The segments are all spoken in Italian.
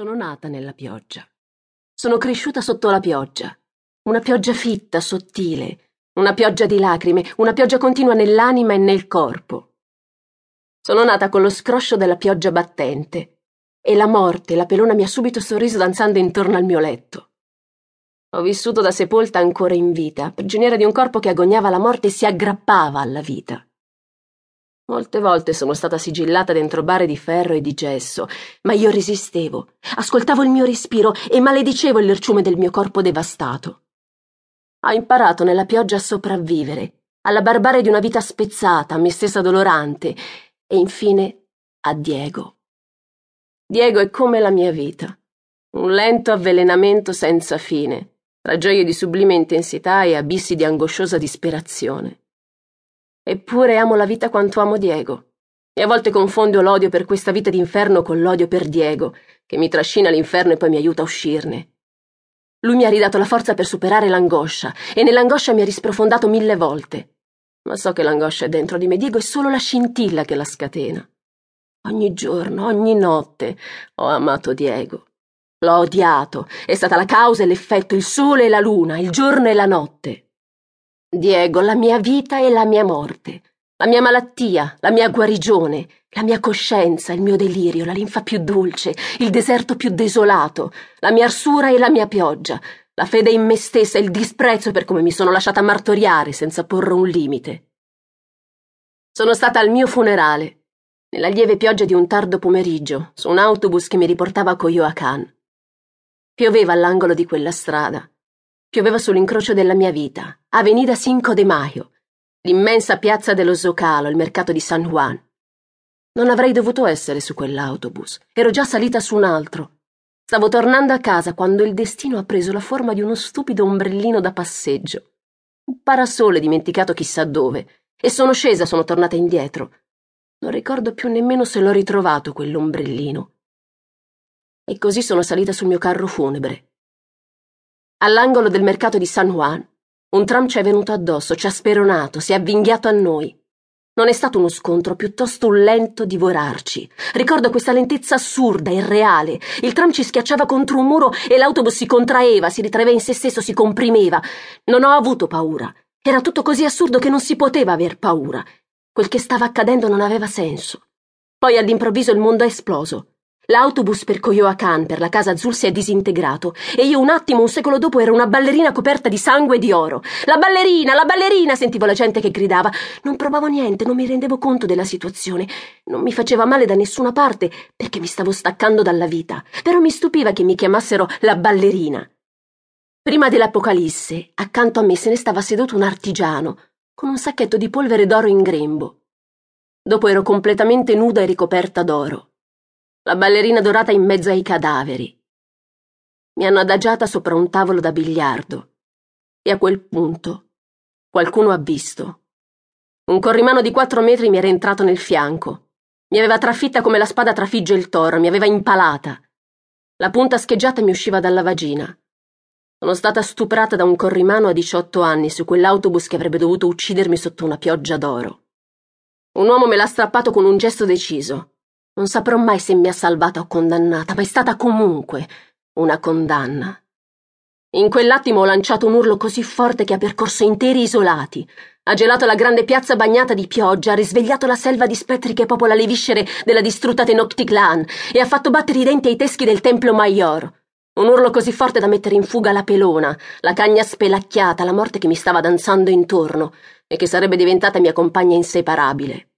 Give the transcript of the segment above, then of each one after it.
Sono nata nella pioggia. Sono cresciuta sotto la pioggia. Una pioggia fitta, sottile, una pioggia di lacrime, una pioggia continua nell'anima e nel corpo. Sono nata con lo scroscio della pioggia battente e la morte, la pelona mi ha subito sorriso danzando intorno al mio letto. Ho vissuto da sepolta ancora in vita, prigioniera di un corpo che agognava la morte e si aggrappava alla vita. Molte volte sono stata sigillata dentro bare di ferro e di gesso, ma io resistevo, ascoltavo il mio respiro e maledicevo il lerciume del mio corpo devastato. Ho imparato nella pioggia a sopravvivere, alla barbare di una vita spezzata, a me stessa dolorante, e infine a Diego. Diego è come la mia vita, un lento avvelenamento senza fine, tra gioie di sublime intensità e abissi di angosciosa disperazione. Eppure amo la vita quanto amo Diego. E a volte confondo l'odio per questa vita d'inferno con l'odio per Diego, che mi trascina all'inferno e poi mi aiuta a uscirne. Lui mi ha ridato la forza per superare l'angoscia, e nell'angoscia mi ha risprofondato mille volte. Ma so che l'angoscia è dentro di me, Diego è solo la scintilla che la scatena. Ogni giorno, ogni notte ho amato Diego. L'ho odiato, è stata la causa e l'effetto, il sole e la luna, il giorno e la notte. Diego, la mia vita e la mia morte, la mia malattia, la mia guarigione, la mia coscienza, il mio delirio, la linfa più dolce, il deserto più desolato, la mia arsura e la mia pioggia, la fede in me stessa e il disprezzo per come mi sono lasciata martoriare senza porre un limite. Sono stata al mio funerale, nella lieve pioggia di un tardo pomeriggio, su un autobus che mi riportava a Coyoacán. Pioveva all'angolo di quella strada Pioveva sull'incrocio della mia vita, Avenida Cinco de Mayo, l'immensa piazza dello Zocalo, il mercato di San Juan. Non avrei dovuto essere su quell'autobus, ero già salita su un altro. Stavo tornando a casa quando il destino ha preso la forma di uno stupido ombrellino da passeggio. Un parasole dimenticato chissà dove, e sono scesa, sono tornata indietro. Non ricordo più nemmeno se l'ho ritrovato quell'ombrellino. E così sono salita sul mio carro funebre All'angolo del mercato di San Juan, un tram ci è venuto addosso, ci ha speronato, si è avvinghiato a noi. Non è stato uno scontro, piuttosto un lento divorarci. Ricordo questa lentezza assurda, irreale. Il tram ci schiacciava contro un muro e l'autobus si contraeva, si ritraeva in se stesso, si comprimeva. Non ho avuto paura. Era tutto così assurdo che non si poteva aver paura. Quel che stava accadendo non aveva senso. Poi all'improvviso il mondo è esploso. L'autobus per Coyoacán, per la casa Azul, si è disintegrato e io un attimo, un secolo dopo, ero una ballerina coperta di sangue e di oro. La ballerina, la ballerina! sentivo la gente che gridava. Non provavo niente, non mi rendevo conto della situazione. Non mi faceva male da nessuna parte perché mi stavo staccando dalla vita. Però mi stupiva che mi chiamassero la ballerina. Prima dell'Apocalisse, accanto a me se ne stava seduto un artigiano con un sacchetto di polvere d'oro in grembo. Dopo ero completamente nuda e ricoperta d'oro la ballerina dorata in mezzo ai cadaveri. Mi hanno adagiata sopra un tavolo da biliardo e a quel punto qualcuno ha visto. Un corrimano di quattro metri mi era entrato nel fianco. Mi aveva trafitta come la spada trafigge il toro, mi aveva impalata. La punta scheggiata mi usciva dalla vagina. Sono stata stuprata da un corrimano a 18 anni su quell'autobus che avrebbe dovuto uccidermi sotto una pioggia d'oro. Un uomo me l'ha strappato con un gesto deciso. Non saprò mai se mi ha salvata o condannata, ma è stata comunque una condanna. In quell'attimo ho lanciato un urlo così forte che ha percorso interi isolati, ha gelato la grande piazza bagnata di pioggia, ha risvegliato la selva di spettri che popola le viscere della distrutta Tenochtitlan e ha fatto battere i denti ai teschi del tempio Maior. Un urlo così forte da mettere in fuga la pelona, la cagna spelacchiata, la morte che mi stava danzando intorno e che sarebbe diventata mia compagna inseparabile.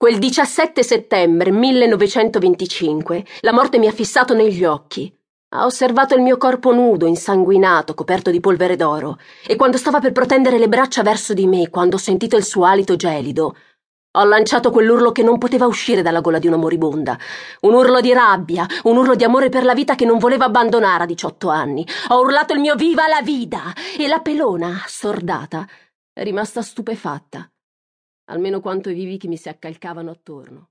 Quel 17 settembre 1925 la morte mi ha fissato negli occhi. Ha osservato il mio corpo nudo, insanguinato, coperto di polvere d'oro, e quando stava per protendere le braccia verso di me, quando ho sentito il suo alito gelido, ho lanciato quell'urlo che non poteva uscire dalla gola di una moribonda. Un urlo di rabbia, un urlo di amore per la vita che non voleva abbandonare a 18 anni. Ho urlato il mio viva la vita! E la pelona, assordata, è rimasta stupefatta almeno quanto i vivi che mi si accalcavano attorno.